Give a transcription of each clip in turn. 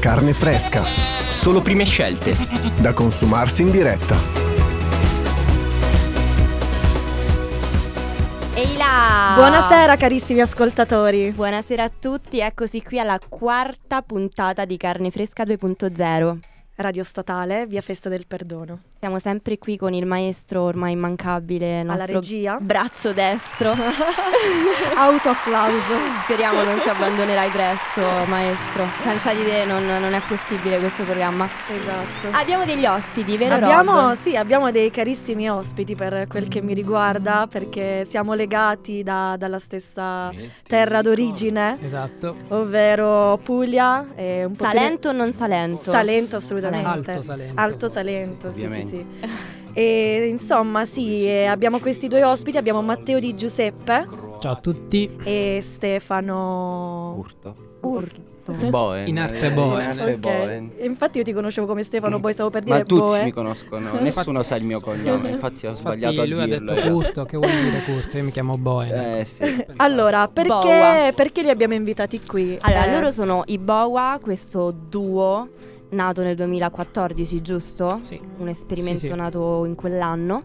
Carne fresca. Solo prime scelte. Da consumarsi in diretta. Ehi là! Buonasera carissimi ascoltatori. Buonasera a tutti, eccoci qui alla quarta puntata di Carne Fresca 2.0. Radio Statale, via Festa del Perdono. Siamo sempre qui con il maestro ormai immancabile, Alla nostro regia. braccio destro. Autoapplauso. Speriamo non ci abbandonerai presto, maestro. Senza di te non, non è possibile questo programma. Esatto. Abbiamo degli ospiti, vero Abbiamo, Rob? sì, abbiamo dei carissimi ospiti per quel che mi riguarda, perché siamo legati da- dalla stessa terra d'origine, Esatto. ovvero Puglia e un po' Salento o non Salento? Salento assolutamente. Alto Salento. Alto Salento, sì, sì, Ovviamente. Sì. E insomma, sì, eh, abbiamo questi due ospiti, abbiamo Matteo Di Giuseppe Ciao a tutti. e Stefano Urto. Urto. Boe. In arte eh, Boe. In arte Ok. Boe. E Infatti io ti conoscevo come Stefano, poi stavo per Ma dire tutti Boe. mi conoscono, nessuno sa il mio cognome, infatti ho sbagliato Infatti lui a ha dirlo. detto. Curto, che vuol dire Curto? Io mi chiamo Boe. Eh sì. Allora, perché, Boa. perché li abbiamo invitati qui? Allora, Eh, loro sono i Boa, questo duo nato nel 2014, giusto? Sì. Un esperimento Sì, sì. nato in quell'anno.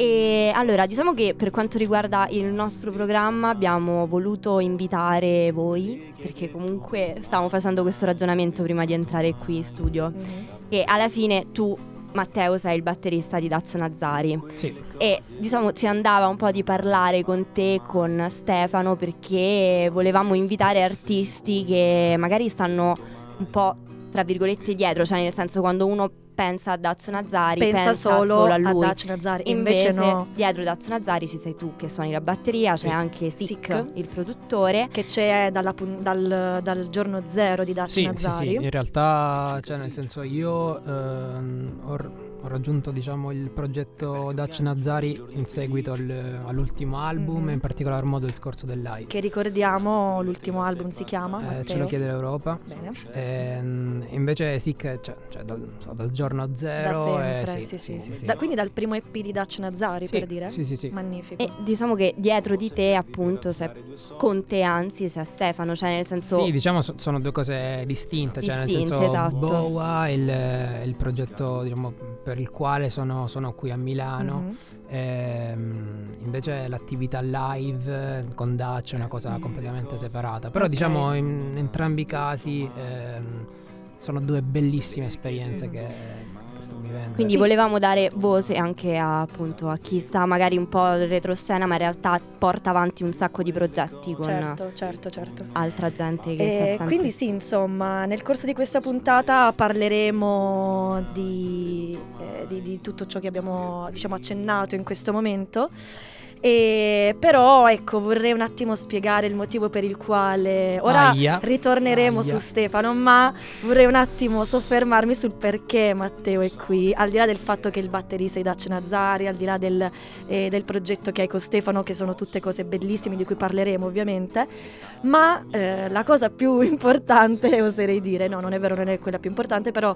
E allora, diciamo che per quanto riguarda il nostro programma abbiamo voluto invitare voi, perché comunque stavamo facendo questo ragionamento prima di entrare qui in studio, mhm. e alla fine tu, Matteo, sei il batterista di Daccio Nazzari. Sì. E diciamo ci andava un po' di parlare con te, e con Stefano, perché volevamo invitare artisti che magari stanno un po' tra virgolette dietro, cioè nel senso quando uno pensa a Dazio Nazzari pensa, solo, a a lui. Daci Nazzari, Invece, invece no. dietro Dazio Nazzari ci sei tu che suoni la batteria, c'è Sì. anche Sick, Sick. il produttore. Che c'è dalla dal, dal giorno zero di Daci Sì, sì, Nazzari. sì, in realtà, cioè nel senso io ehm, ho, ho raggiunto diciamo il progetto Dutch Nazzari in seguito al- all'ultimo album Mhm. e in particolar modo il scorso del live. Che ricordiamo, l'ultimo album si chiama. Eh, ce lo chiede l'Europa. Bene. Ehm, invece Sick, cioè, cioè dal, dal giorno Da zero e sempre, sì, sì, sì. sì, sì. Da- quindi dal primo EP di Daci Nazzari, Sì, per dire? Sì, sì, sì. Magnifico. E diciamo che dietro di te, appunto, c'è con te, anzi, c'è Stefano, cioè nel senso. Sì, diciamo so- sono due cose distinte, cioè nel Distinte, senso esatto. Boa è il, il progetto diciamo, per il quale sono, sono qui a Milano, Mhm. ehm, invece l'attività live con Dutch è una cosa completamente separata, però Ok. diciamo in entrambi i casi ehm, sono due bellissime esperienze che, che sto vivendo. Quindi Sì. volevamo dare voce anche a, appunto, a chi sta magari un po' in retroscena, ma in realtà porta avanti un sacco di progetti con Certo, certo, certo. altra gente che sta E sempre... quindi sì, insomma, nel corso di questa puntata parleremo di, eh, di- di tutto ciò che abbiamo diciamo, accennato in questo momento. E però ecco, vorrei un attimo spiegare il motivo per il quale ora Aia. ritorneremo Aia. su Stefano, ma vorrei un attimo soffermarmi sul perché Matteo è qui, al di là del fatto che il batterista è Daci Nazzari, al di là del, eh, del progetto che hai con Stefano, che sono tutte cose bellissime di cui parleremo ovviamente, ma eh, la cosa più importante, oserei dire, no, non è vero, non è quella più importante, però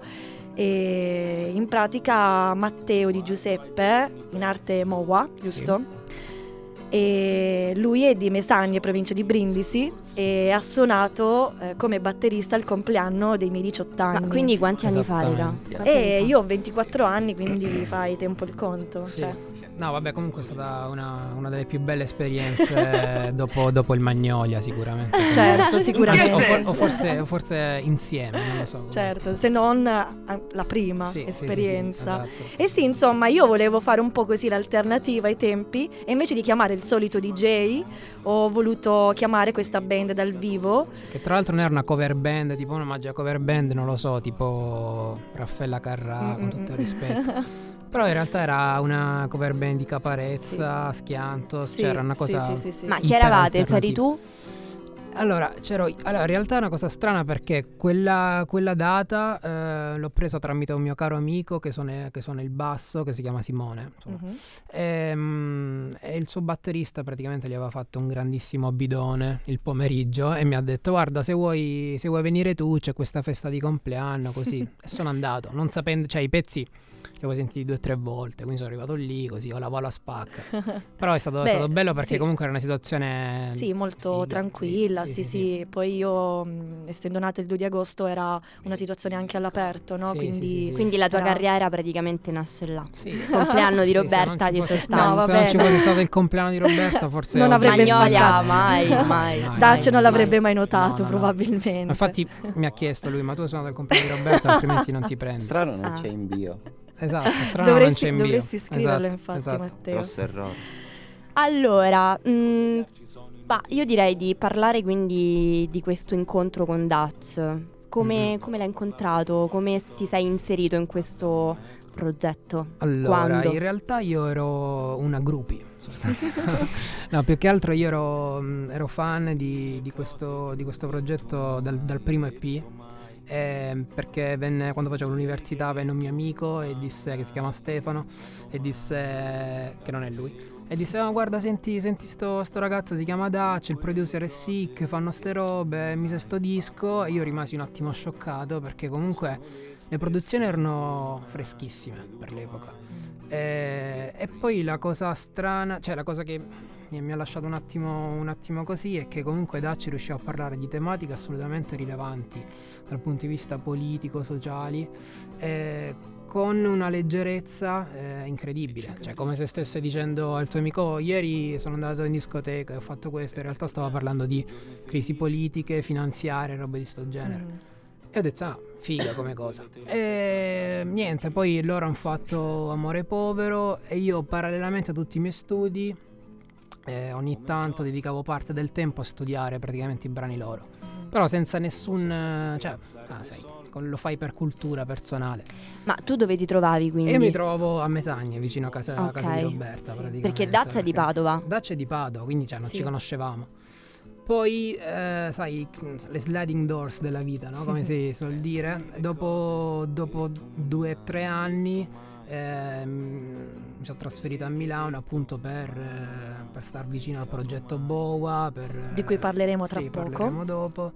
eh, in pratica Matteo di Giuseppe, in arte Mowa, giusto? E lui è di Mesagne, provincia di Brindisi, e ha suonato eh, come batterista al compleanno dei miei 18 anni. Ma quindi quanti anni fa era? Anni E fa? io ho 24 anni, quindi fai tempo il conto. Sì. cioè. No, vabbè, comunque è stata una, una delle più belle esperienze dopo, dopo il Magnolia, sicuramente. Certo, Anzi, sicuramente. o, for- o forse, o forse insieme, non lo so. Certo, se non eh, la prima Sì, sì, sì, sì, esperienza. esatto. E sì, insomma, io volevo fare un po' così l'alternativa ai tempi e invece di chiamare il solito DJ ho voluto chiamare questa band dal vivo. Che tra l'altro non era una cover band, tipo una magia cover band, non lo so, tipo Raffaella Carrà, con tutto il rispetto. Però in realtà era una cover band di Caparezza, Schiantos, Sì, cioè era una sì, cosa... sì, sì, sì, Ma sì. chi eravate? C'eri tu? Allora, c'ero, allora, in realtà è una cosa strana perché quella, quella data eh, l'ho presa tramite un mio caro amico che suona, che suona il basso, che si chiama Simone. insomma. Mhm. Ehm, E, il suo batterista praticamente gli aveva fatto un grandissimo bidone il pomeriggio e mi ha detto guarda se vuoi, se vuoi venire tu c'è questa festa di compleanno così e sono andato non sapendo cioè i pezzi li avevo sentiti due o tre volte quindi sono arrivato lì così ho lavato la spacca però è stato, è Beh, stato bello perché sì. comunque era una situazione Sì, molto figa, tranquilla, sì, Sì, sì, sì, Poi io, mh, essendo nata il 2 di agosto, era una situazione anche all'aperto, no? Quindi, sì, sì. Quindi la tua Era- carriera praticamente nasce là. Sì. Il compleanno di Roberta di soltanto. No, vabbè, Se non ci fosse stato il compleanno di Roberta, forse Non avrebbe Magnolia, mai, mai. mai, Dacia non l'avrebbe mai notato, No, no, probabilmente. Infatti mi ha chiesto lui, ma tu hai suonato il compleanno di Roberta, altrimenti non ti prendi. Strano non Ah. c'è in bio. Esatto, strano non dovresti, c'è in bio. dovresti scriverlo, Esatto, infatti, esatto. Matteo. Grosso errore. Allora, mm, bah, io direi di parlare quindi di questo incontro con Dutch. Come, Mhm. come l'hai incontrato? Come ti sei inserito in questo progetto? Allora, Quando? in realtà io ero una groupie, sostanzialmente. no, più che altro io ero, mh, ero fan di, di questo, di questo progetto dal, dal primo EP. Eh, perché venne, quando facevo l'università venne un mio amico e disse che si chiama Stefano e disse che non è lui. E disse "Oh, guarda senti, senti sto, sto ragazzo si chiama Dutch il producer è sick fanno ste robe mise sto disco. E io rimasi un attimo scioccato perché comunque le produzioni erano freschissime per l'epoca. E, e poi la cosa strana, cioè la cosa che mi, mi ha lasciato un attimo, un attimo così è che comunque Dacci riusciva a parlare di tematiche assolutamente rilevanti dal punto di vista politico, sociali, eh, con una leggerezza eh, incredibile, cioè come se stesse dicendo al tuo amico "Oh, ieri sono andato in discoteca e ho fatto questo, in realtà stava parlando di crisi politiche, finanziarie, robe di sto genere. Mm. E ho detto, ah, figa come cosa. E niente, poi loro hanno fatto Amore Povero e io parallelamente a tutti i miei studi eh, ogni tanto dedicavo parte del tempo a studiare praticamente i brani loro. Però senza nessun... eh, cioè, ah, sai, lo fai per cultura personale. Ma tu dove ti trovavi quindi? E io mi trovo a Mesagne, vicino a casa, a casa di. Roberta, Sì. praticamente. Perché Dutch è di Padova. Dutch è di Padova, quindi cioè, non Sì. ci conoscevamo. Poi, eh, sai, le sliding doors della vita, no? come si suol dire. Dopo, dopo due o tre anni ehm, mi sono trasferito a Milano appunto per, eh, per star vicino al progetto Boa. Per, Di cui parleremo tra sì, poco. parleremo dopo.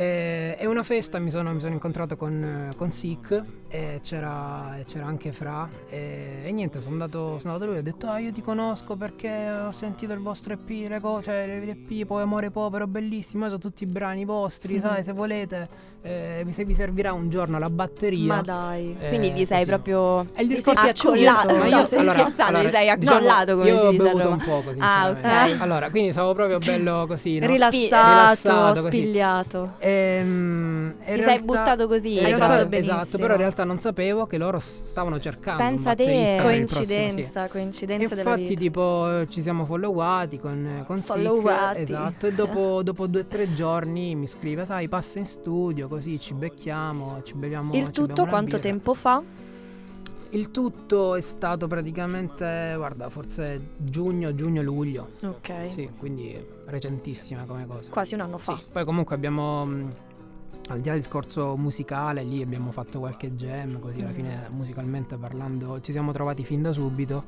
E, e una festa mi sono, mi sono incontrato con, eh, con Sick e c'era, c'era anche Fra e, e niente sono andato, sono andato da lui e ho detto ah io ti conosco perché ho sentito il vostro EP, le co- cioè l'EP poi Amore Povero bellissimo, sono tutti brani vostri Mhm. sai se volete eh, vi, se vi servirà un giorno la batteria Ma dai. Eh, Quindi ti sei così. proprio E il discorso accollato. ma io stai allora, scherzando, allora, ti sei diciamo, accollato come io si ho dice a bevuto un poco Ah, sinceramente ok. allora quindi stavo proprio bello così no? rilassato, rilassato, così. spigliato. E in Ti sei realtà- buttato così. Hai realtà- fatto benissimo. Esatto, però in realtà non sapevo che loro stavano cercando Pensa te. prossimo, sì. Coincidenza, coincidenza Infatti, tipo, ci siamo followati con, con Sick, Followati. Esatto. E dopo, dopo due o tre giorni mi scrive: Sai, passa in studio così ci becchiamo, ci beviamo. Il ci tutto quanto birra." tempo fa? Il tutto è stato praticamente, guarda, forse giugno, giugno-luglio. Ok. Sì, quindi recentissima come cosa. Quasi un anno fa. Sì, poi comunque abbiamo, mh, al di là del discorso musicale, lì abbiamo fatto qualche jam, così alla Mm. fine musicalmente parlando ci siamo trovati fin da subito,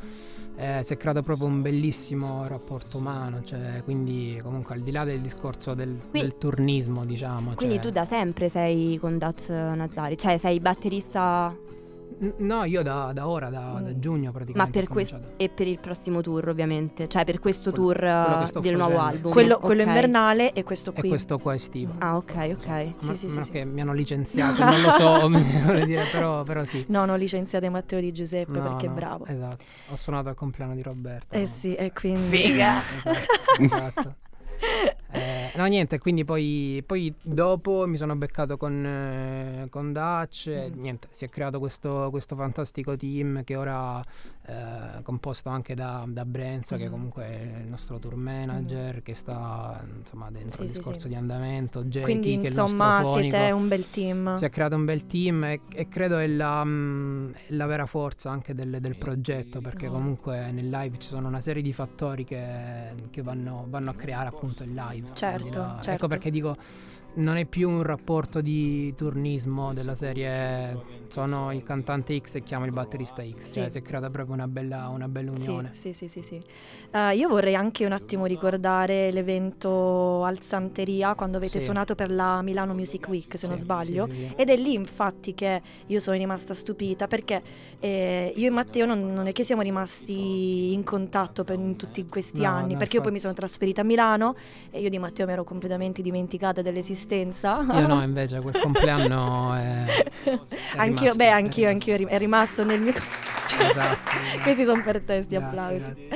eh, si è creato proprio un bellissimo rapporto umano, cioè quindi comunque al di là del discorso del, Qui- del turnismo diciamo. Quindi cioè- tu da sempre sei con Dutch Nazari, cioè sei batterista No, io da, da ora, da, da Mm. giugno praticamente. ma per questo e per il prossimo tour ovviamente, cioè per questo Quello- tour quello eh, del nuovo album. Quello, quello Ok. invernale e questo E qui. questo qua è estivo. Ah, ok, ok. Sì, Ma- sì, ma sì, sì. mi hanno licenziato, non lo so, dire, però, però sì. No, no, licenziate Matteo Di Giuseppe No, perché è no, bravo. Esatto, ho suonato al compleanno di Roberta. Eh no? sì, e quindi... Esatto, esatto. Eh, no, niente, quindi poi, poi dopo mi sono beccato con, eh, con Dutch e Mm. niente, si è creato questo, questo fantastico team che ora è composto anche da, da Brenzo, che Mm. comunque è il nostro tour manager, che sta insomma dentro Sì, il sì, discorso sì. di andamento, Jackie, Quindi insomma siete un bel team. Si è creato un bel team e, e credo è la, mm, è la vera forza anche del, del progetto perché No. comunque nel live ci sono una serie di fattori che, che vanno, vanno a creare appunto il live. Certo, certo. Ecco perché dico non è più un rapporto di turnismo della serie sono il cantante X e chiamo il batterista X, Sì. cioè si è creata proprio una bella, una bella unione. Sì, sì, sì, sì. sì. Eh, io vorrei anche un attimo ricordare l'evento al Santeria quando avete suonato per la Milano Music Week, se non sbaglio. Ed è lì infatti che io sono rimasta stupita perché eh, io e Matteo non, non è che siamo rimasti in contatto per in tutti questi No, anni, no, perché io poi mi infatti. sono trasferita a Milano e io di Matteo mi ero completamente dimenticata dell'esistenza. Io no, invece quel compleanno è, è anch'io, rimasto, beh, è anch'io, rimasto. anch'io è rim- è rimasto nel mio... Esatto. Questi sono per te, sti applausi. grazie.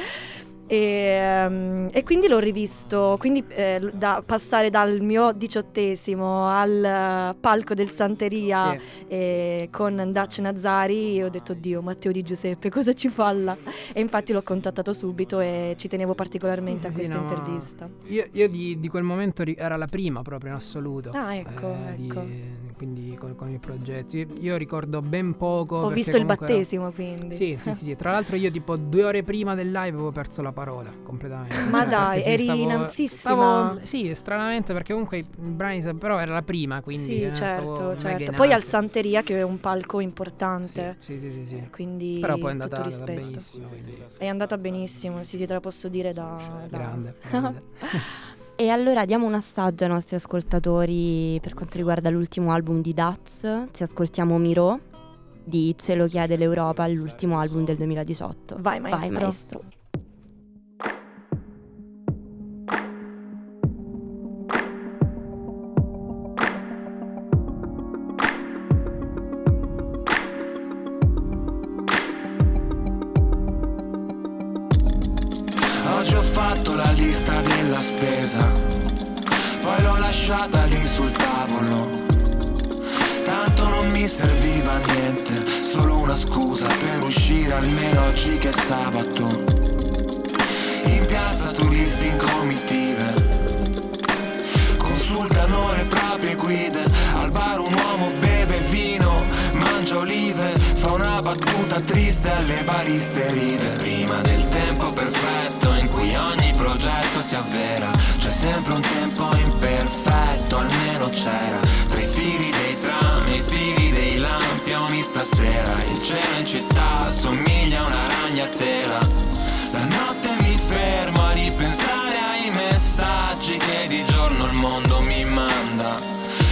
E, ehm, e quindi l'ho rivisto, quindi eh, da passare dal mio diciottesimo al eh, palco del Santeria Sì. eh, con Dutch Nazari, ho detto Dio, Matteo Di Giuseppe, cosa ci fa là? E infatti l'ho contattato subito e ci tenevo particolarmente Sì, a sì, questa no, intervista. Io, io di, di quel momento era la prima proprio in assoluto. Ah, ecco, eh, di- ecco. quindi con, con il progetto. Io, io ricordo ben poco. Ho visto il comunque era- battesimo quindi. Sì, sì, sì, sì. Tra l'altro io tipo due ore prima del live avevo perso la parola completamente. Ma Cioè, dai, sì, eri stavo- in ansissima. stavo- sì, stranamente perché comunque i brani, però era la prima, quindi... sì, eh, certo, certo. Poi al. Santeria che è un palco Sì, importante. sì, sì, sì, sì. Quindi Però poi è andata, tutto è andata rispetto. benissimo, quindi È andata benissimo, sì, sì, te la posso dire da, da- grande, grande. E allora diamo un assaggio ai nostri ascoltatori per quanto riguarda l'ultimo album di Dutch. Ci ascoltiamo Miro di Ce lo chiede l'Europa, l'ultimo album del 2018. Vai maestro. Vai maestro. Lasciata lì sul tavolo. Tanto non mi serviva niente, solo una scusa per uscire almeno oggi che è sabato. In piazza turisti in comitive, consultano le proprie guide, al bar un uomo beve battuta triste alle bariste ride. Prima del tempo perfetto in cui ogni progetto si avvera, c'è sempre un tempo imperfetto, almeno c'era, tra i fili dei tram e i fili dei lampioni stasera, il cielo in città assomiglia a una ragnatela. La notte mi fermo a ripensare ai messaggi che di giorno il mondo mi manda.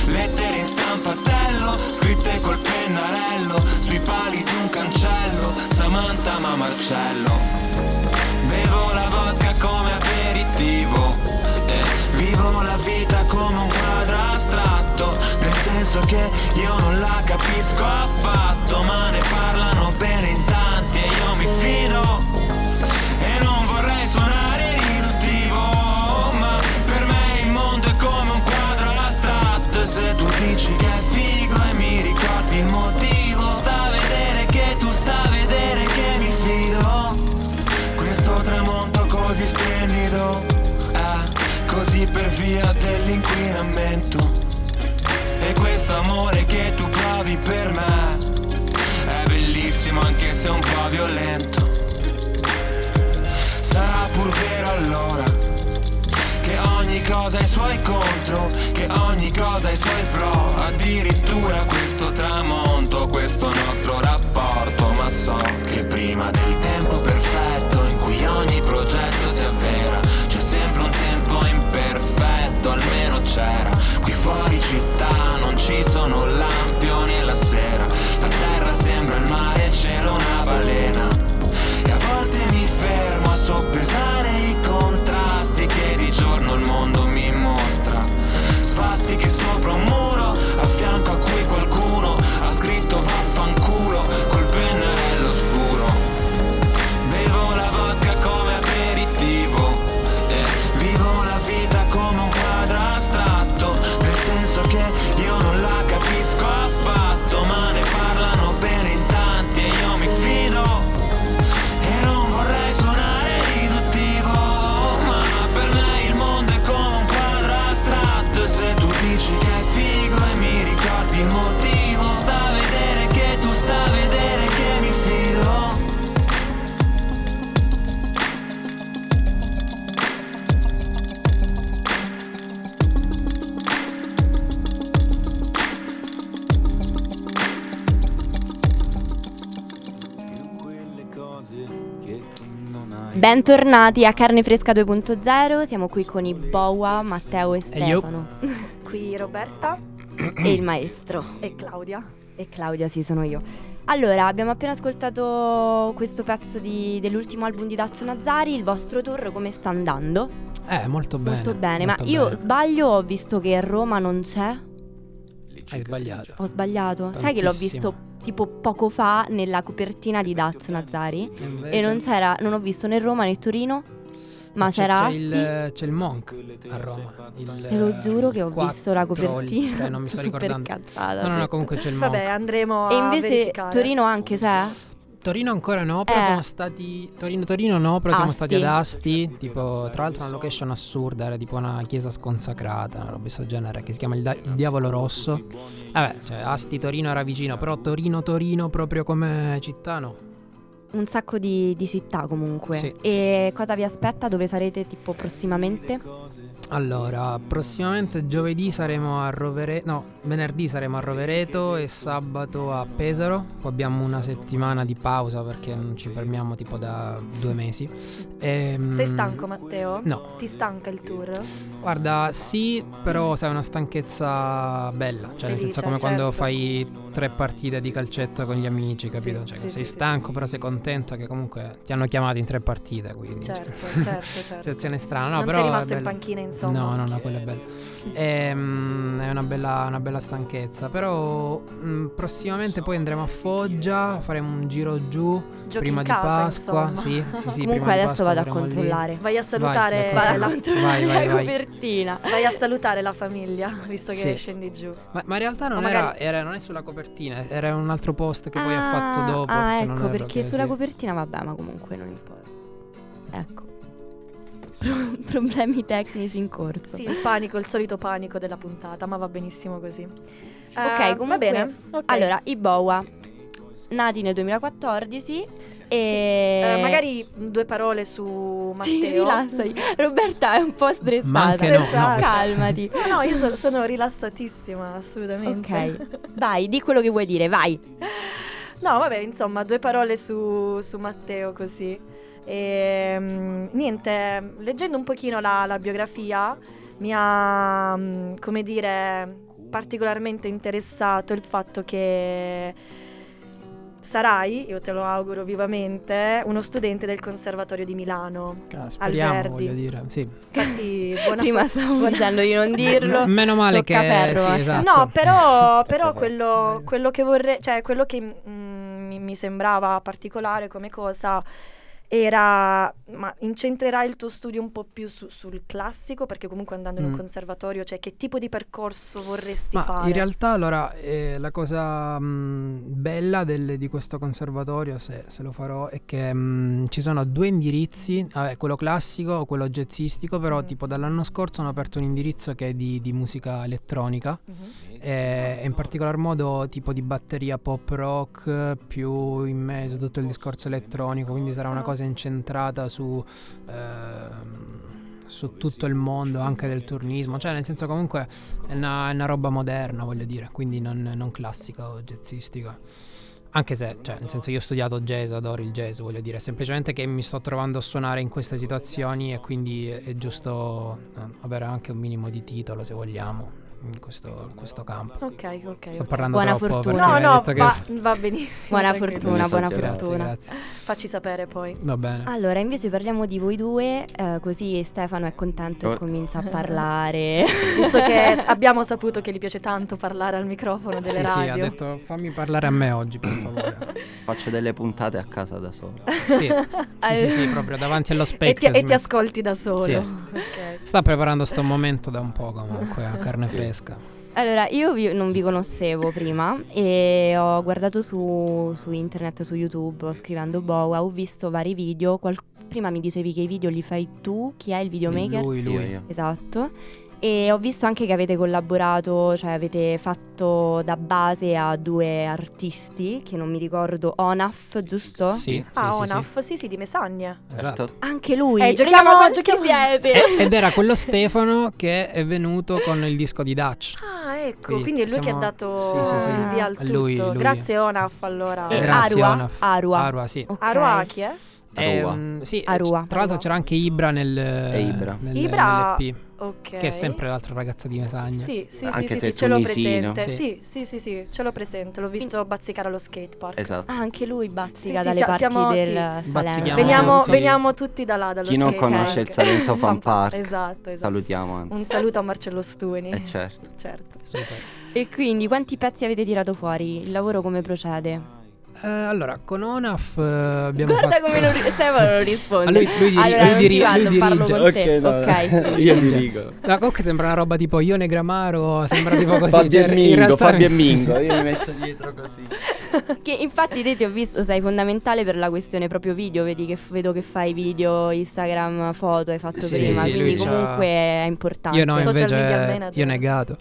Lettere io non la capisco affatto, ma ne parlano bene in tanti e io mi fido. E non vorrei suonare riduttivo Ma per me il mondo è come un quadro astratto. E se tu dici che è figo e mi ricordi il motivo Sta a vedere che tu sta a vedere che mi fido. Questo tramonto così splendido eh, Così per via dell'inquinamento allora Che ogni cosa ha i suoi contro Che ogni cosa ha i suoi pro Addirittura questo tramonto Questo nostro rapporto Ma so che prima del tempo perfetto Bentornati a Carne Fresca 2.0, siamo qui con i Boa, Matteo e io. Stefano Qui Roberta e il maestro. e Claudia. E Claudia, sì, sono io. Allora, abbiamo appena ascoltato questo pezzo di- dell'ultimo album di Dazio Nazzari, il vostro tour come sta andando? Eh, molto bene. Molto bene, molto ma io bene. sbaglio, ho visto che a Roma non c'è, Hai sbagliato. ho sbagliato. Sai che l'ho Tantissimo. visto tipo poco fa nella copertina di Dazio Nazzari e non c'era, non ho visto né Roma né Torino, ma c'è, c'era c'è Asti. il, c'è il Monk a Roma. Il, Te lo giuro che ho quattro, visto la copertina. tre, non mi sto super ricordando. cazzata. No, no, no, comunque c'è il Monk. Vabbè, andremo E a invece verificare. Torino anche c'è? Torino ancora no, però Eh. siamo stati. Torino, Torino no, però siamo Asti. stati ad Asti. Tipo, tra l'altro, una location assurda. Era tipo una chiesa sconsacrata, una roba di questo genere. Che si chiama il, Da- il Diavolo Rosso. Vabbè, cioè, Asti Torino era vicino, però Torino, Torino, proprio come città, no. Un sacco di, di città comunque. Sì, e cosa vi aspetta? Dove sarete tipo prossimamente? Allora, prossimamente giovedì saremo a Rovereto, no, venerdì saremo a Rovereto e sabato a Pesaro. Poi abbiamo una settimana di pausa perché non ci fermiamo tipo da due mesi. Ehm, Sei stanco Matteo? No, Ti stanca il tour? guarda, sì, però sai, è una stanchezza bella. Cioè, nel Felice, senso, come quando certo. fai tre partite di calcetto con gli amici, capito? Sì, cioè, sì, sei sì, stanco, però sei contento che comunque ti hanno chiamato in tre partite. Quindi, cioè, Certo, certo, certo. situazione strana. No, non però sei rimasto in panchina insomma. No, no, no, quella è bella. Ehm, è una bella, una bella stanchezza. Però mh, prossimamente poi andremo a Foggia, faremo un giro giù Giochi prima in di casa, Pasqua. insomma. Sì, sì, sì. comunque adesso vado a andremo lì. controllare. Vai a salutare a la, controllare Vai, vai, la vai. copertina. vai a salutare la famiglia, visto che Sì. scendi giù. Ma, ma in realtà non, O magari- era, era- non è sulla copertina, era un altro post che poi ha fatto dopo. Ah, ecco, perché sulla sì. copertina vabbè, ma comunque non importa. Ecco. Pro- Problemi tecnici in corso. Sì, il panico, il solito panico della puntata, ma va benissimo così. Ok, Eh, comunque- va bene. ok. Allora, i Boa, nati nel 2014 e... Eh, magari due parole su Sì, Matteo. rilassati. Roberta è un po' stressata. Ma anche no, no. Stressata. Calmati. No, no, io so- sono rilassatissima, assolutamente. Ok, vai, di quello che vuoi dire, vai. No, vabbè, insomma, due parole su, su Matteo così. E, mm, niente, leggendo un pochino la, la biografia mi ha, mm, come dire, particolarmente interessato il fatto che sarai, io te lo auguro vivamente, uno studente del Conservatorio di Milano. Ah, Speriamo, Verdi. voglio dire. Sì. Infatti, buona Prima stavo buona- dicendo di non dirlo. M- meno male Tocca che ferro, sì, eh. esatto. No, però, però quello, quello che vorrei, cioè quello che mm, mi, mi sembrava particolare come cosa era, ma incentrerai il tuo studio un po' più su- sul classico, perché comunque andando in un Mm. conservatorio, cioè che tipo di percorso vorresti Ma fare? in realtà allora eh, la cosa mh, bella del- di questo conservatorio, se, se lo farò, è che mh, ci sono due indirizzi, vabbè, quello classico o quello jazzistico, però Mm. tipo dall'anno scorso hanno aperto un indirizzo che è di, di musica elettronica Mhm. E, e in particolar modo tipo di batteria pop rock più in mezzo tutto il discorso elettronico, quindi sarà una cosa incentrata su... ehm, su tutto il mondo anche del turnismo, cioè nel senso comunque è una, è una roba moderna, voglio dire, quindi non, non classica o jazzistica. Anche se, cioè, nel senso, io ho studiato jazz, adoro il jazz, voglio dire, semplicemente che mi sto trovando a suonare in queste situazioni e quindi è, è giusto eh, avere anche un minimo di titolo, se vogliamo, in questo, in questo campo. Ok, ok. Sto parlando Buona troppo fortuna. No, no, che... va, va benissimo. Buona fortuna, buona Grazie, fortuna. Grazie, Facci sapere poi. va bene. Allora, invece parliamo di voi due, eh, così Stefano è contento e Oh. comincia a parlare. Visto che abbiamo saputo che gli piace tanto parlare al microfono delle Sì, sì, ha radio. detto fammi parlare a me oggi, per favore. Faccio delle puntate a casa da solo. Sì, sì, sì, sì, proprio davanti allo e ti, specchio. e ti ascolti da solo. Sì. Ok. Sta preparando sto momento da un po' comunque, a carne fresca. Allora, io vi- non vi conoscevo prima e ho guardato su, su internet, su YouTube, scrivendo Boa, ho visto vari video. qual- prima mi dicevi che i video li fai tu, chi è il videomaker? Lui, lui. Esatto. E ho visto anche che avete collaborato, cioè avete fatto da base a due artisti, che non mi ricordo, Onaf, giusto? Sì, sì, Ah, sì, Onaf, sì, sì, di Mesagne. sì. Esatto. Certo. Anche lui. Eh, giochiamo- Vediamo quanti giochiamo- siete. Ed era quello Stefano che è venuto con il disco di Dutch. Ah, ecco, Sì, quindi è lui che siamo- ha dato sì, sì, sì. il via al tutto. lui, lui. Grazie Onaf allora. E Grazie, Arua? Onaf. Arua. Arua, sì. Ok. Arua chi è? Eh, Rua. mm, sì, A Rua. c- Tra l'altro c'era anche Ibra nel, E Ibra. nel- Ibra- nell'EP, Ok. che è sempre l'altra ragazza di Mesagna. Sì, sì, Anche sì, sì, se sì, ce l'ho presente. Sì. Sì, sì, sì, sì, ce l'ho presente. L'ho visto bazzicare allo skatepark. Esatto. Ah, anche lui bazzica Sì, sì, dalle sia- parti siamo- del sì. Bazzichiamo Veniamo, tutti. veniamo tutti da là, dallo Chi non conosce il Salento Fan Park, Esatto, esatto. Salutiamo anzi. Un saluto a Marcello Stuni. Eh certo. Certo. Super. E quindi quanti pezzi avete tirato fuori? Il lavoro come procede? Eh, allora, con Onaf eh, abbiamo Guarda fatto... come lo, ri- Stefano lo risponde. Ah, lui- lui diri- allora, lui non diri- ti vado, lui parlo dirige. con te. Ok. Io Cioè, dirigo. No, comunque sembra una roba tipo Ione Gramaro, sembra tipo così. Fabio cioè, e in Mingo, Fabio e Mingo, io mi metto dietro così. Che infatti te ti ho visto, sei fondamentale per la questione proprio video, vedi che f- vedo che fai video, Instagram, foto, hai fatto Sì, prima, sì, quindi comunque è importante. Io no, Social invece media manager. io negato.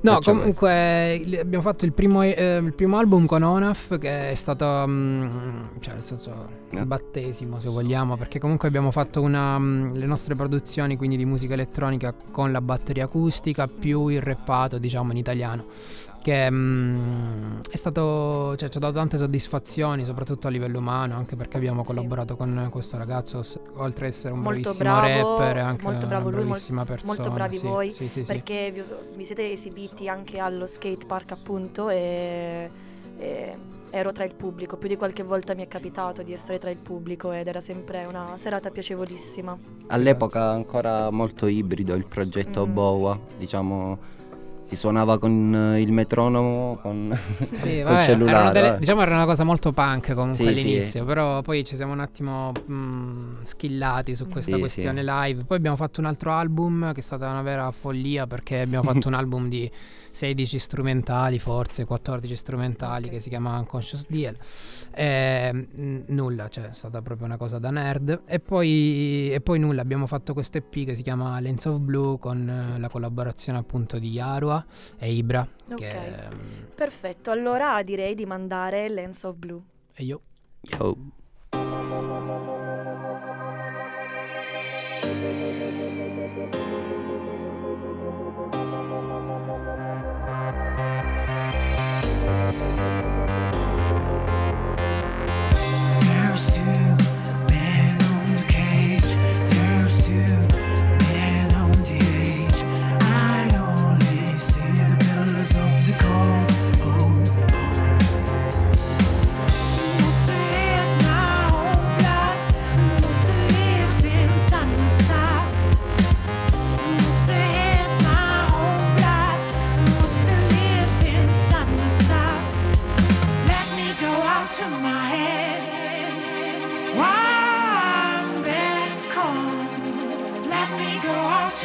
No, comunque abbiamo fatto il primo, eh, il primo album con Onaf che è stato, mm, cioè nel senso, il Eh. battesimo se vogliamo, perché comunque abbiamo fatto una, mm, le nostre produzioni quindi di musica elettronica con la batteria acustica più il rappato diciamo in italiano. Che mm, è stato, cioè, ci ha dato tante soddisfazioni, soprattutto a livello umano, anche perché abbiamo Sì. collaborato con questo ragazzo, oltre ad essere un Molto bravissimo bravo, rapper, è anche molto bravo una lui, mol- bravissima persona. molto bravi sì, voi, sì, sì, sì. Perché vi, vi siete esibiti anche allo skatepark appunto e, e ero tra il pubblico. Più di qualche volta mi è capitato di essere tra il pubblico ed era sempre una serata piacevolissima. All'epoca ancora molto ibrido il progetto Mm. Boa, diciamo si suonava con eh, il metronomo, con Sì, vabbè, cellulare. erano delle- diciamo era una cosa molto punk comunque Sì, sì. all'inizio, però poi ci siamo un attimo mh, skillati su questa Sì, questione sì. live. Poi abbiamo fatto un altro album che è stata una vera follia perché abbiamo fatto un album di 16 strumentali, forse 14 strumentali Ok. che si chiama Unconscious Deal. E, mh, nulla, cioè è stata proprio una cosa da nerd. E poi, e poi nulla, abbiamo fatto questo EP che si chiama Lens of Blue con eh, la collaborazione appunto di Yarua e Ibra. Ok. Che, mm, Perfetto, allora direi di mandare Lens of Blue. e io Yo.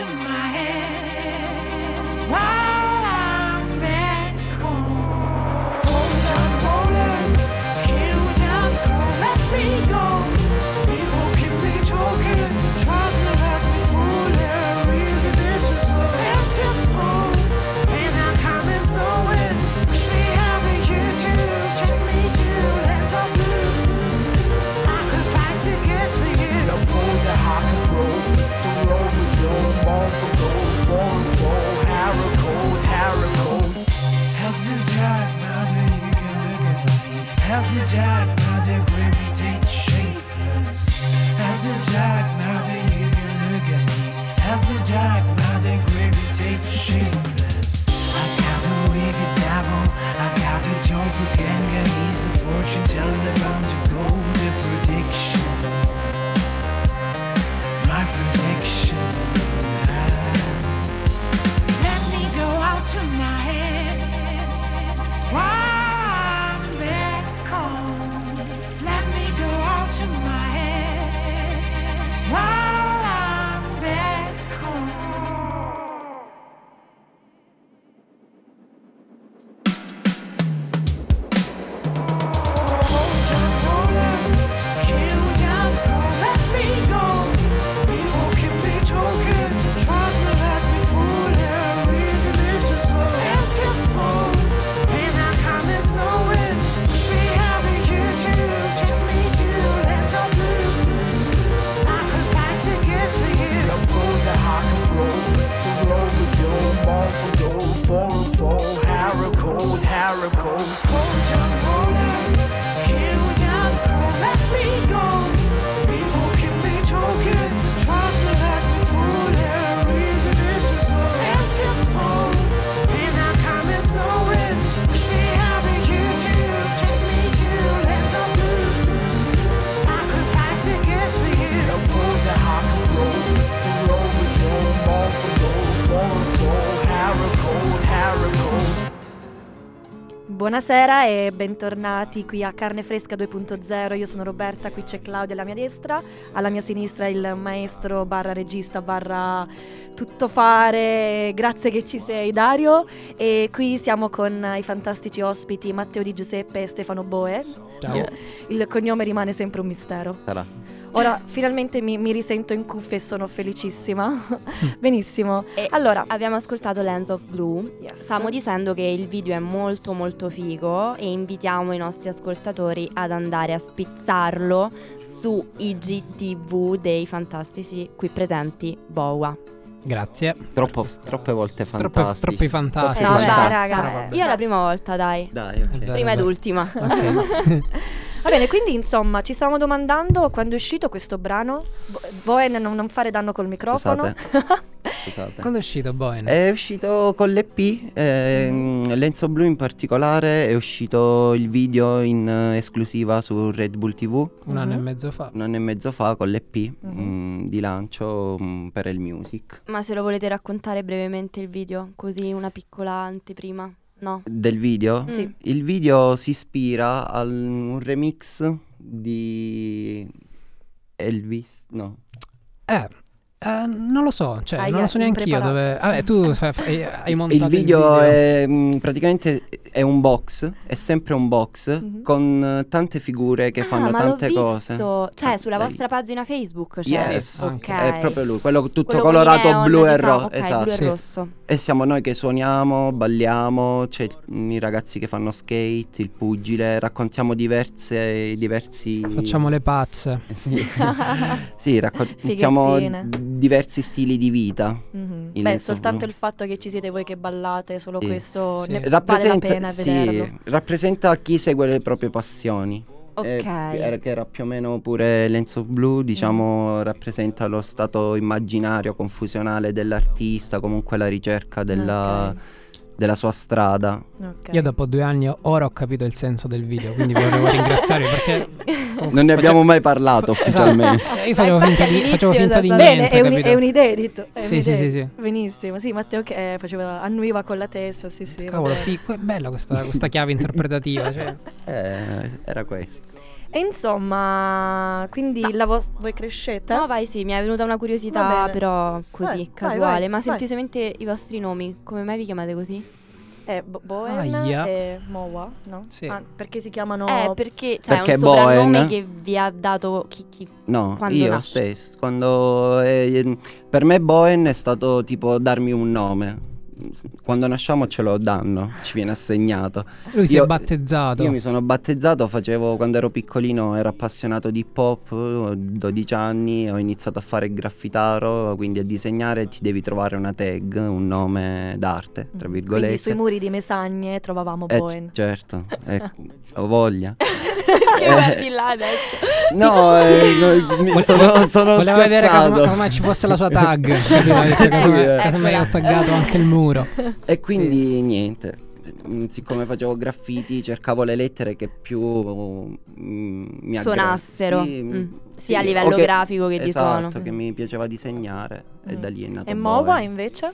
tonight. Fortune teller bound to go to prediction. young Buonasera e bentornati qui a Carne Fresca 2.0. Io sono Roberta, qui c'è Claudia alla mia destra, alla mia sinistra il maestro barra regista barra tuttofare. Grazie che ci sei Dario e qui siamo con i fantastici ospiti Matteo Di Giuseppe e Stefano Boe. Ciao. Il cognome rimane sempre un mistero. sarà. Ora finalmente mi, mi risento in cuffia e sono felicissima. Benissimo. E Allora, abbiamo ascoltato Lens of Blue. yes. Stavamo dicendo che il video è molto molto figo e invitiamo i nostri ascoltatori ad andare a spizzarlo su IGTV dei fantastici qui presenti Boa. Grazie. Troppo- troppe volte fantastici. troppi fantastici. Eh, no, dai, raga. Io la prima volta, dai. Dai, ok. Beh, Prima ed ultima. Ok. Va bene, quindi insomma ci stavamo domandando quando è uscito questo brano. Bo- Boen, non, non fare danno col microfono. Scusate. Quando è uscito Boen? È uscito con l'EP, ehm, Lenzo Blu in particolare, è uscito il video in eh, esclusiva su Red Bull TV Un anno e Mhm. mezzo fa. un anno e mezzo fa con l'EP Mhm. mm, di lancio mm, per il music. Ma se lo volete raccontare brevemente il video, così una piccola anteprima? No. Del video? Sì. Il video si ispira a un remix di Elvis, no, Eh, eh, non lo so, cioè, Aia, non lo so neanche io dove... Vabbè, tu fai- hai montato il video, è mm, praticamente è un box, è sempre un box Mhm. con eh, tante figure che ah, fanno ma tante l'ho cose. visto. Cioè, Ah, sulla dai. vostra pagina Facebook c'è. Yes, Ok. è proprio lui, quello tutto Quello colorato neon, blu e diciamo, rosso. ok, esatto. blu e Sì. rosso. E siamo noi che suoniamo, balliamo, c'è il- i ragazzi che fanno skate, il pugile, raccontiamo diverse, diversi... Facciamo le pazze. Sì, raccontiamo. diversi stili di vita. Mhm. Il Beh, soltanto il fatto che ci siete voi che ballate, solo Sì. questo Sì. ne vale la Rappresenta, pena sì, vederlo. rappresenta chi segue le proprie passioni. Ok. Eh, era- che era più o meno pure Lenzo Blu, diciamo, rappresenta lo stato immaginario, confusionale dell'artista, comunque la ricerca della, della sua strada. Ok. Io dopo due anni ora ho capito il senso del video, quindi vi volevo ringraziarvi perché... comunque Non ne abbiamo mai parlato Esatto. ufficialmente. Eh, Io facevo finta di, facevo finta di era niente, Bene, è, un- capito? è un'idea edit. è Sì, sì, un'idea. sì, sì. Benissimo. Sì, Matteo che faceva, annuiva con la testa, sì, sì. Cavolo, vabbè. fi- que- bella questa, questa chiave interpretativa. Cioè. Eh, era questo. E insomma, quindi la vostra... Voi crescete? No, vai, sì, mi è venuta una curiosità, però così, Vai, casuale. vai, ma vai. semplicemente i vostri nomi, come mai vi chiamate così? Eh, Bo- Boen Aia. e Moa, no? Sì. Ah, perché si chiamano... Eh, perché cioè, Perché è un soprannome Boen? che vi ha dato chi, chi No, Quando io nasce? stesso. Quando, eh, per me Boen è stato tipo darmi un nome. Quando nasciamo ce lo danno, ci viene assegnato. Lui si Io- è battezzato. Io mi sono battezzato, facevo quando ero piccolino, ero appassionato di hip hop, ho 12 anni, ho iniziato a fare il graffitaro, quindi a disegnare ti devi trovare una tag, un nome d'arte, tra Quindi virgolette. sui muri di Mesagne trovavamo Eh, Boen. certo, eh, ho voglia. che guardi là adesso. No, eh, no, mi sono, sono Voleva vedere casomai, casomai ci fosse la sua tag. Ha casomai, eh. casomai ho taggato anche il muro. E quindi niente, mm, siccome facevo graffiti cercavo le lettere che più mm, mi aggra- Suonassero. Sì, Mm. mm, Sia a sì, livello o grafico che di esatto, suono. che mi piaceva disegnare e Mm. da lì è nato E Moa Boen. invece?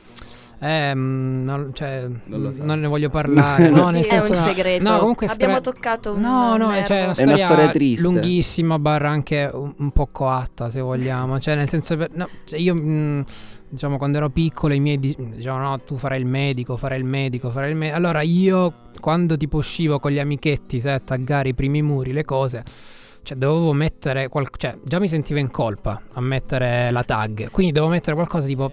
Eh, non, cioè, Non lo so. non ne voglio parlare. no, nel È senso, un no, segreto. No, comunque è Abbiamo stra- toccato un No, no, cioè, è una È una storia, triste. lunghissima, barra anche un, un po' coatta, se vogliamo. Cioè, nel senso, no, cioè, io, mm, diciamo, quando ero piccolo, i miei di- dicevano, no, tu farai il medico, farai il medico, farai il medico. Allora, io, quando tipo uscivo con gli amichetti, sai, a taggare i primi muri, le cose... Cioè, dovevo mettere. qual- cioè, già mi sentivo in colpa a mettere la tag. Quindi dovevo mettere qualcosa tipo.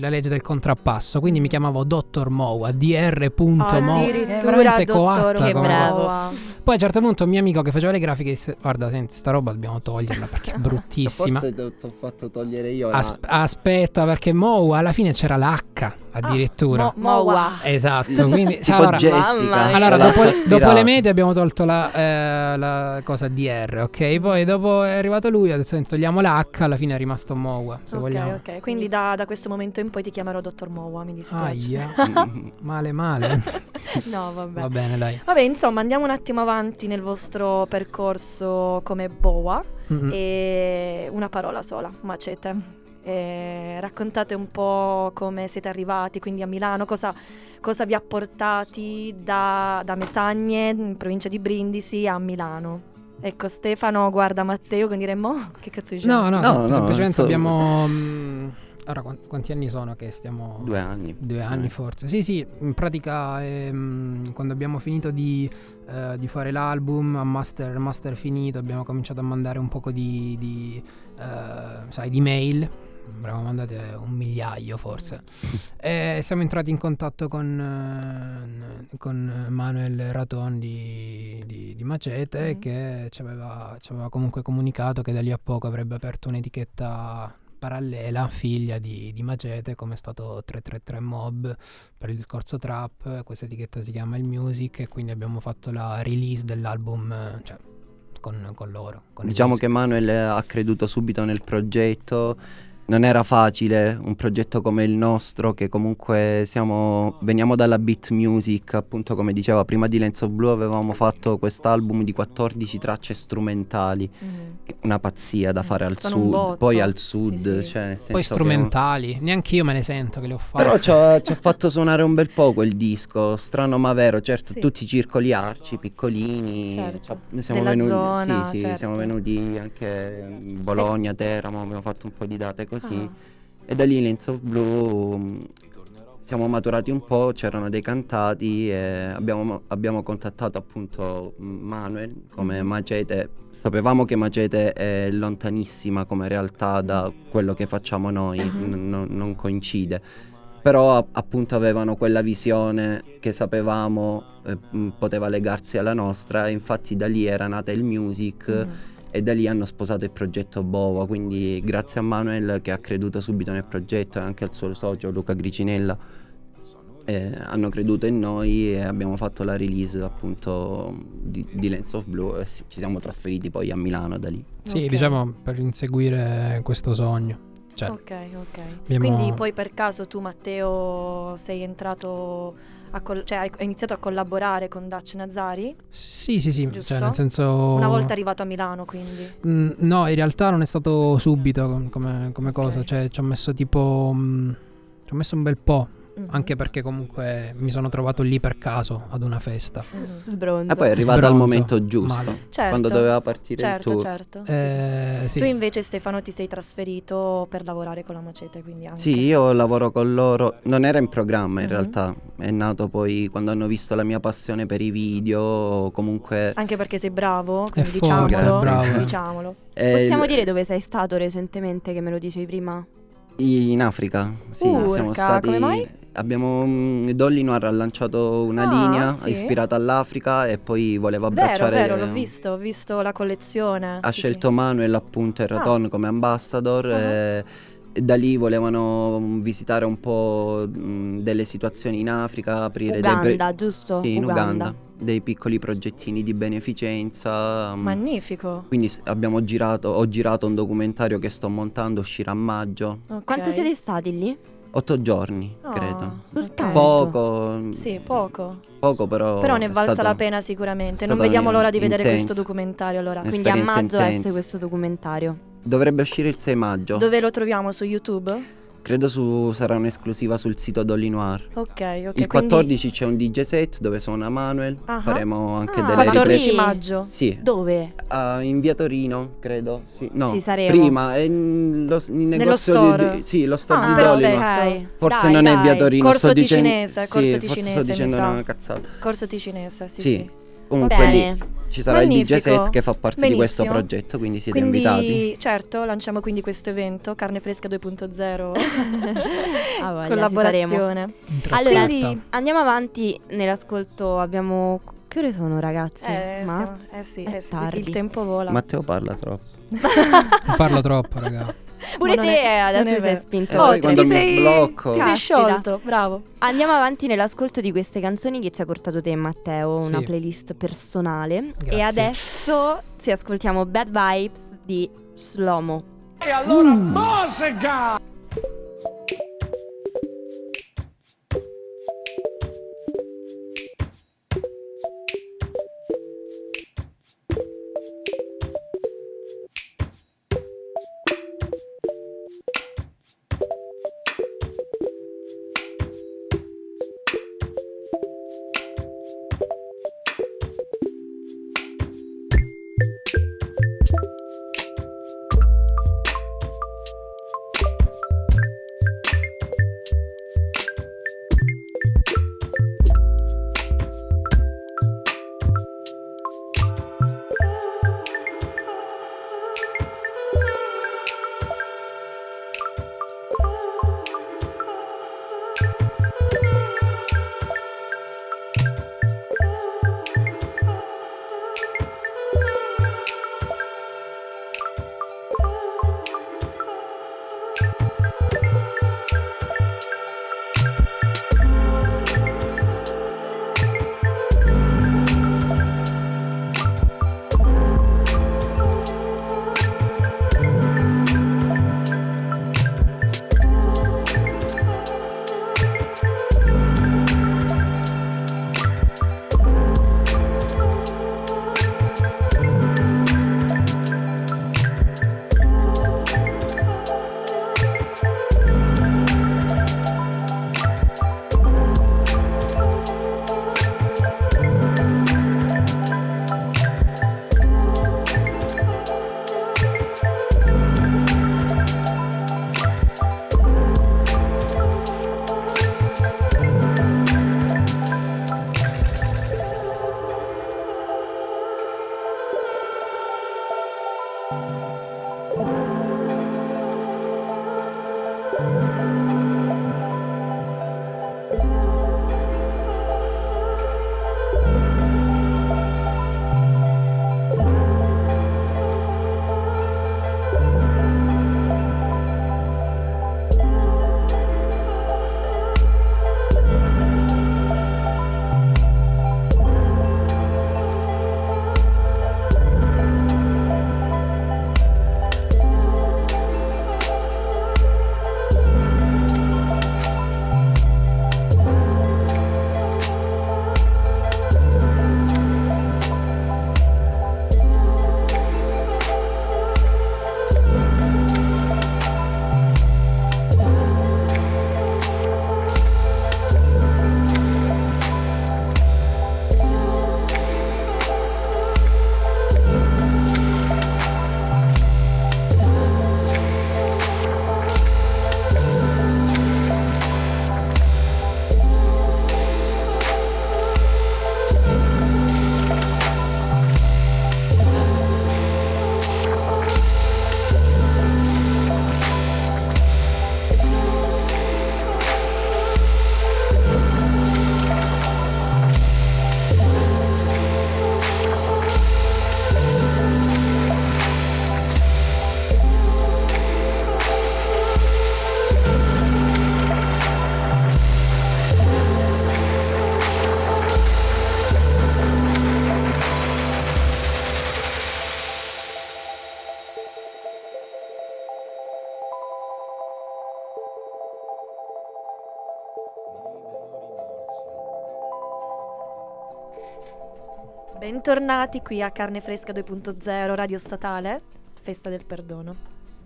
La legge del contrappasso. Quindi mi chiamavo Dottor Moa. DR.Moa. È Addirittura veramente coatta Che bravo. Moa. poi a un certo punto un mio amico che faceva le grafiche disse Guarda senti sta roba dobbiamo toglierla perché è bruttissima Forse ti ho fatto togliere io la- As- Aspetta perché Moa alla fine c'era l'H addirittura Mo- Moa. Moa. Esatto quindi cioè, tipo allora, Jessica. Allora dopo, dopo le medie abbiamo tolto la, eh, la cosa DR ok poi dopo è arrivato lui "Senti, togliamo l'H alla fine è rimasto Moa se Ok, vogliamo ok. Quindi da, da questo momento in poi ti chiamerò Dottor Moa, mi dispiace. Aia male male no, vabbè. va bene dai Vabbè, insomma, andiamo un attimo avanti nel vostro percorso come boa Mm-mm. e una parola sola, macete. Eh, raccontate un po' come siete arrivati quindi a Milano, cosa, cosa vi ha portati da, da Mesagne, in provincia di Brindisi, a Milano. Ecco, Stefano guarda Matteo con dire, mo, che cazzo diciamo? No, no, No, sem- no, semplicemente sto- abbiamo... mm, ora, quan- quanti anni sono che stiamo... Due anni. Due anni Eh. forse. Sì, sì, in pratica ehm, quando abbiamo finito di, eh, di fare l'album, a master, master finito, abbiamo cominciato a mandare un poco di, di, eh, sai, di mail. Avremmo mandate un migliaio forse. e siamo entrati in contatto con, eh, con Manuel Raton di, di- di Macete Mhm. che ci aveva, ci aveva comunque comunicato che da lì a poco avrebbe aperto un'etichetta parallela, figlia di, di Macete, come è stato 333 Mob per il discorso trap. Questa etichetta si chiama Il Music e quindi abbiamo fatto la release dell'album cioè, con, con loro. con Diciamo che Manuel ha creduto subito nel progetto. Non era facile un progetto come il nostro, che comunque siamo, veniamo dalla beat music, appunto come diceva prima di Lenzo Blu avevamo fatto quest'album di 14 tracce strumentali, Mhm. una pazzia da fare al Sono sud, poi al Sì, sud, sì. cioè nel senso Poi che- strumentali, neanche io me ne sento che le ho fatte. Però ci ha, ci ha fatto suonare un bel po' quel disco, strano ma vero, certo, Sì. tutti i circoli arci, piccolini. Certo, siamo venuti, zona, sì, sì, certo. siamo venuti anche in Bologna, Teramo, abbiamo fatto un po' di date così. Ah. E da lì Lens of Blue mh, siamo maturati un po', c'erano dei cantati e abbiamo, abbiamo contattato appunto Manuel come Mhm. Macete. Sapevamo che Macete è lontanissima come realtà da quello che facciamo noi, Mhm. n- non- coincide. Però a- appunto avevano quella visione che sapevamo eh, poteva legarsi alla nostra e infatti da lì era nata il music Mhm. E da lì hanno sposato il progetto Boa, quindi grazie a Manuel che ha creduto subito nel progetto e anche al suo socio Luca Gricinella eh, hanno creduto in noi e abbiamo fatto la release appunto di, di Lens of Blue e ci siamo trasferiti poi a Milano da lì. Sì, Ok. diciamo per inseguire questo sogno. Cioè, Ok, ok. abbiamo- Quindi poi per caso tu Matteo sei entrato, col- cioè hai iniziato a collaborare con Dutch Nazari, Sì, sì, sì, cioè nel senso... una volta arrivato a Milano quindi. Mm, no, in realtà non è stato subito com- come, come cosa, cioè ci ho messo tipo... mm, ci ho messo un bel po', Mhm. anche perché comunque mi sono trovato lì per caso ad una festa. Mhm. Sbronzo. E poi è arrivato al momento giusto. Certo. quando doveva partire il Certo, tour. certo. sì, sì. Eh, sì. Tu invece Stefano ti sei trasferito per lavorare con la Macete, quindi anche. Sì, io lavoro con loro, non era in programma in Mhm. realtà, è nato poi quando hanno visto la mia passione per i video, comunque... Anche perché sei bravo, quindi forte, diciamolo, bravo. diciamolo. eh, Possiamo dire dove sei stato recentemente, che me lo dicevi prima? In Africa, sì, Urca, siamo stati. come mai? Abbiamo. mm, Dolly Noir ha lanciato una Ah, linea sì? ispirata all'Africa e poi voleva Vero, abbracciare. vero, l'ho visto, ho visto la collezione. Ha sì, scelto Manuel appunto e Raton come ambassador. Ah. e, e da lì volevano mm, visitare un po' mm, delle situazioni in Africa, aprire dei. bre- Uganda, giusto? Sì, in Uganda. Dei piccoli progettini di beneficenza. mm, Magnifico. Quindi abbiamo girato, ho girato un documentario che sto montando, uscirà a maggio. Ok. Quanto siete stati lì? Otto giorni, Ah, credo. Soltanto. Poco, Sì, poco. poco però. Però ne è valsa la pena sicuramente. Non vediamo l'ora di vedere intenso. questo documentario allora. Quindi a maggio intensa. esce questo documentario. Dovrebbe uscire il 6 maggio. Dove lo troviamo su YouTube? Credo su, sarà un'esclusiva sul sito Dolly Noir. Ok, ok. il quindi 14 c'è un DJ set dove suona Manuel. Ah. Faremo anche Ah, delle 14 riprese. maggio. Sì, Dove? ah, in via Torino, credo. Sì. No, Ci saremo. prima è in lo, in negozio store? di, sì, lo store Ah, di Dolly. Noir. Forse Dai, non è dai. via Torino, Corso sto ticinese, sì, corso forse ticinese, sto dicendo una cazzata. Corso ticinese, sì, Sì. sì. Comunque Bene. lì ci sarà il DJ Magnifico. set che fa parte di questo Benissimo. progetto, quindi siete quindi, invitati. certo, lanciamo quindi questo evento, Carne Fresca 2.0, Ah, voglia, collaborazione. Allora. Quindi- Andiamo avanti nell'ascolto. Abbiamo. Che ore sono, ragazzi? Eh, Ma siamo- eh sì, è eh sì, tardi. il tempo vola. Matteo parla troppo. Parlo troppo, raga. Pure te è- non adesso sei spinto. Eh, Oh, oltre. quando ti mi sei, sblocco. ti sei sciolto, bravo. Andiamo avanti nell'ascolto di queste canzoni che ci hai portato te, Matteo, una Sì. playlist personale. Grazie. E adesso ci ascoltiamo Bad Vibes di Shlomo. E allora musica! Bentornati qui a Carne Fresca 2.0 Radio Statale, Festa del Perdono.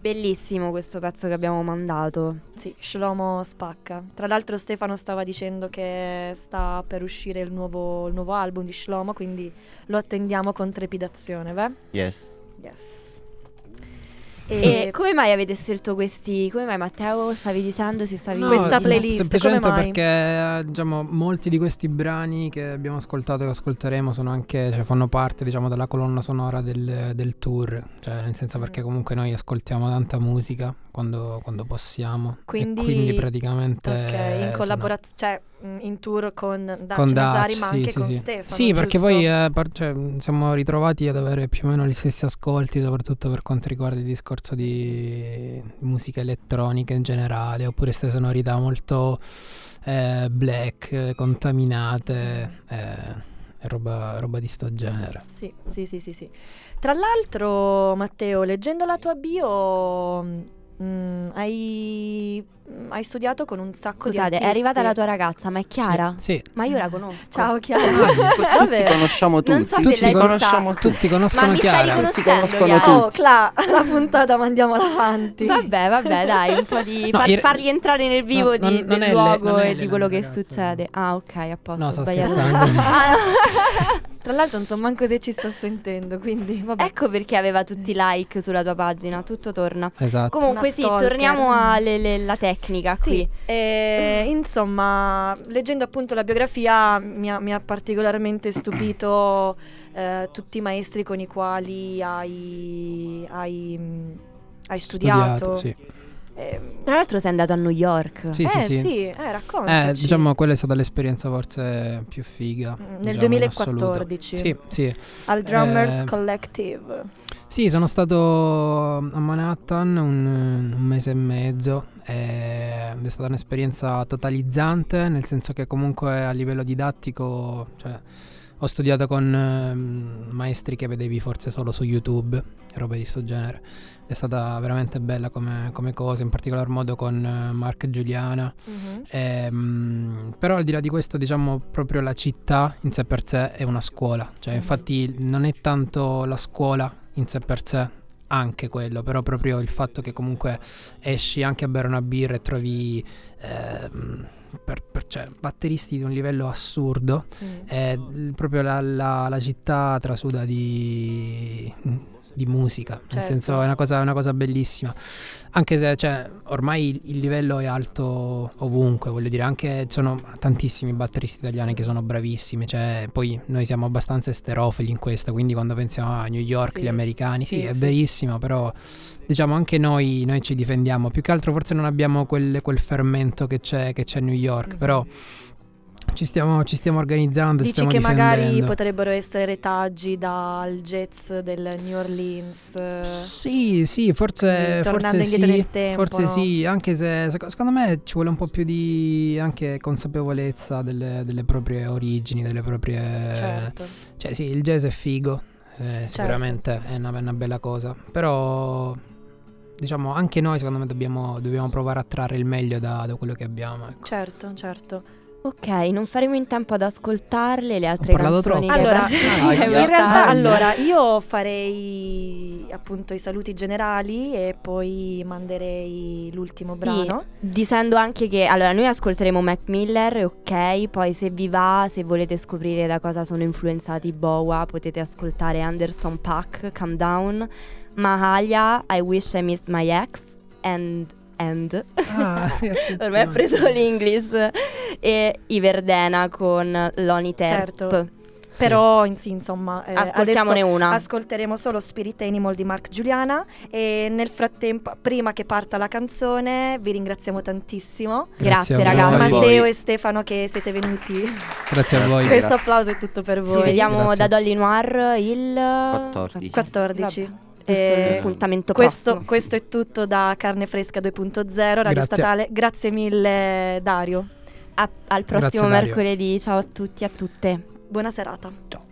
Bellissimo questo pezzo che abbiamo mandato. Sì, Shlomo spacca. Tra l'altro Stefano stava dicendo che sta per uscire il nuovo, il nuovo album di Shlomo, quindi lo attendiamo con trepidazione, beh? Yes. Yes. E come mai avete scelto questi? Come mai Matteo stavi dicendo si stavi No, Questa playlist, semplicemente come mai? perché eh, diciamo, molti di questi brani che abbiamo ascoltato e che ascolteremo sono anche, cioè, fanno parte diciamo, della colonna sonora del, del tour, cioè nel senso perché comunque noi ascoltiamo tanta musica quando, quando possiamo. Quindi- quindi praticamente... Ok, in collaborazione, cioè in tour con Dacio con Mazzari, ma anche sì, con sì. Stefano. Sì, perché giusto? poi eh, par- cioè, mh, siamo ritrovati ad avere più o meno gli stessi ascolti, soprattutto per quanto riguarda il discorso di musica elettronica in generale, oppure queste sonorità molto eh, black, contaminate, eh, roba, roba di sto genere. Sì, sì, sì, sì, sì. Tra l'altro, Matteo, leggendo la tua bio, mh, hai, mh, hai studiato con un sacco di Scusate, artisti. è arrivata la tua ragazza, ma è Chiara? Sì, Ma io la conosco. Ciao Chiara. Tutti Vabbè. conosciamo tutti. So tutti, conosciamo sta- tutti Ma conoscono mi stai Chiara. riconoscendo, conoscono Chiara? tutti. Oh, Cla, la puntata mandiamola avanti. Vabbè, vabbè, dai, un po' di No, far- in- farli entrare nel vivo No, di- non- non del luogo è e di quello che ragazza, succede. Ah, ok, a posto. No, ho sto sbagliato. scherzando. Ah, no. Tra l'altro non so manco se ci sta sentendo, quindi vabbè. ecco perché aveva tutti i like sulla tua pagina, tutto torna. Esatto. Comunque Una sì, stalker. torniamo alla tecnica Sì, qui. e, insomma, leggendo appunto la biografia mi ha, mi ha particolarmente stupito eh, tutti i maestri con i quali hai, hai, mh, hai studiato. sì. Eh, Tra l'altro sei andato a New York. Sì, eh, sì, sì. sì, eh, raccontaci. Eh, diciamo quella è stata l'esperienza forse più figa. Mm, nel diciamo, in 2014. assoluto. Sì, sì. Al Drummers Eh, Collective. Sì, sono stato a Manhattan un, un mese e mezzo ed è stata un'esperienza totalizzante, nel senso che comunque a livello didattico, cioè, ho studiato con ehm, maestri che vedevi forse solo su YouTube, robe di questo genere. È stata veramente bella come, come cosa, in particolar modo con eh, Mark e Giuliana. Mhm. Ehm, però al di là di questo, diciamo, proprio la città in sé per sé è una scuola. Cioè, Mhm. infatti, non è tanto la scuola in sé per sé, anche quello, però proprio il fatto che comunque esci anche a bere una birra e trovi ehm, per, per- cioè, batteristi di un livello assurdo. Mm. E l- proprio la, la- la città trasuda di, di musica, nel Certo. senso è una cosa, una cosa bellissima. Anche se cioè, ormai il, il livello è alto ovunque, voglio dire, anche sono tantissimi batteristi italiani che sono bravissimi, cioè, poi noi siamo abbastanza esterofili in questo, quindi quando pensiamo a New York, Sì, gli americani, sì, sì, è sì. verissimo, però diciamo anche noi, noi ci difendiamo, più che altro forse non abbiamo quel, quel fermento che c'è, che c'è a New York, Mhm. però ci stiamo, ci stiamo organizzando, ci Dici stiamo che magari potrebbero essere retaggi dal jazz del New Orleans. Sì, sì, forse, tornando forse indietro sì, nel tempo, forse no? sì, anche se seco- secondo me ci vuole un po' più di anche consapevolezza delle, delle proprie origini, delle proprie... Certo. Cioè sì, il jazz è figo, eh, sicuramente è una, è una bella cosa, però diciamo anche noi secondo me dobbiamo, dobbiamo provare a trarre il meglio da, da quello che abbiamo. Ecco. Certo, certo. Ok, non faremo in tempo ad ascoltarle le altre parlato canzoni. troppo. che Allora, in realtà, allora, io farei appunto i saluti generali e poi manderei l'ultimo Sì, brano. dicendo anche che allora noi ascolteremo Mac Miller, ok, poi se vi va, se volete scoprire da cosa sono influenzati Boa, potete ascoltare Anderson Paak, Calm Down, Mahalia, I Wish I Missed My Ex and and Ah, ormai ho preso l'English e Iverdena con Loni Terp. Certo. Però in- sì, insomma, eh, Ascoltiamone una. ascolteremo solo Spirit Animal di Mark Giuliana e nel frattempo, prima che parta la canzone, vi ringraziamo tantissimo. Grazie, voi. ragazzi. Grazie. Matteo e Stefano che siete venuti. Grazie a voi. Questo applauso è tutto per Ci voi. vediamo Grazie. da Dolly Noir il 14. 14. Eh, l'appuntamento questo, prossimo. questo è tutto da Carne Fresca 2.0, Radio Grazie. Statale. Grazie mille Dario. A- al prossimo Dario. mercoledì. Ciao a tutti e a tutte. Buona serata.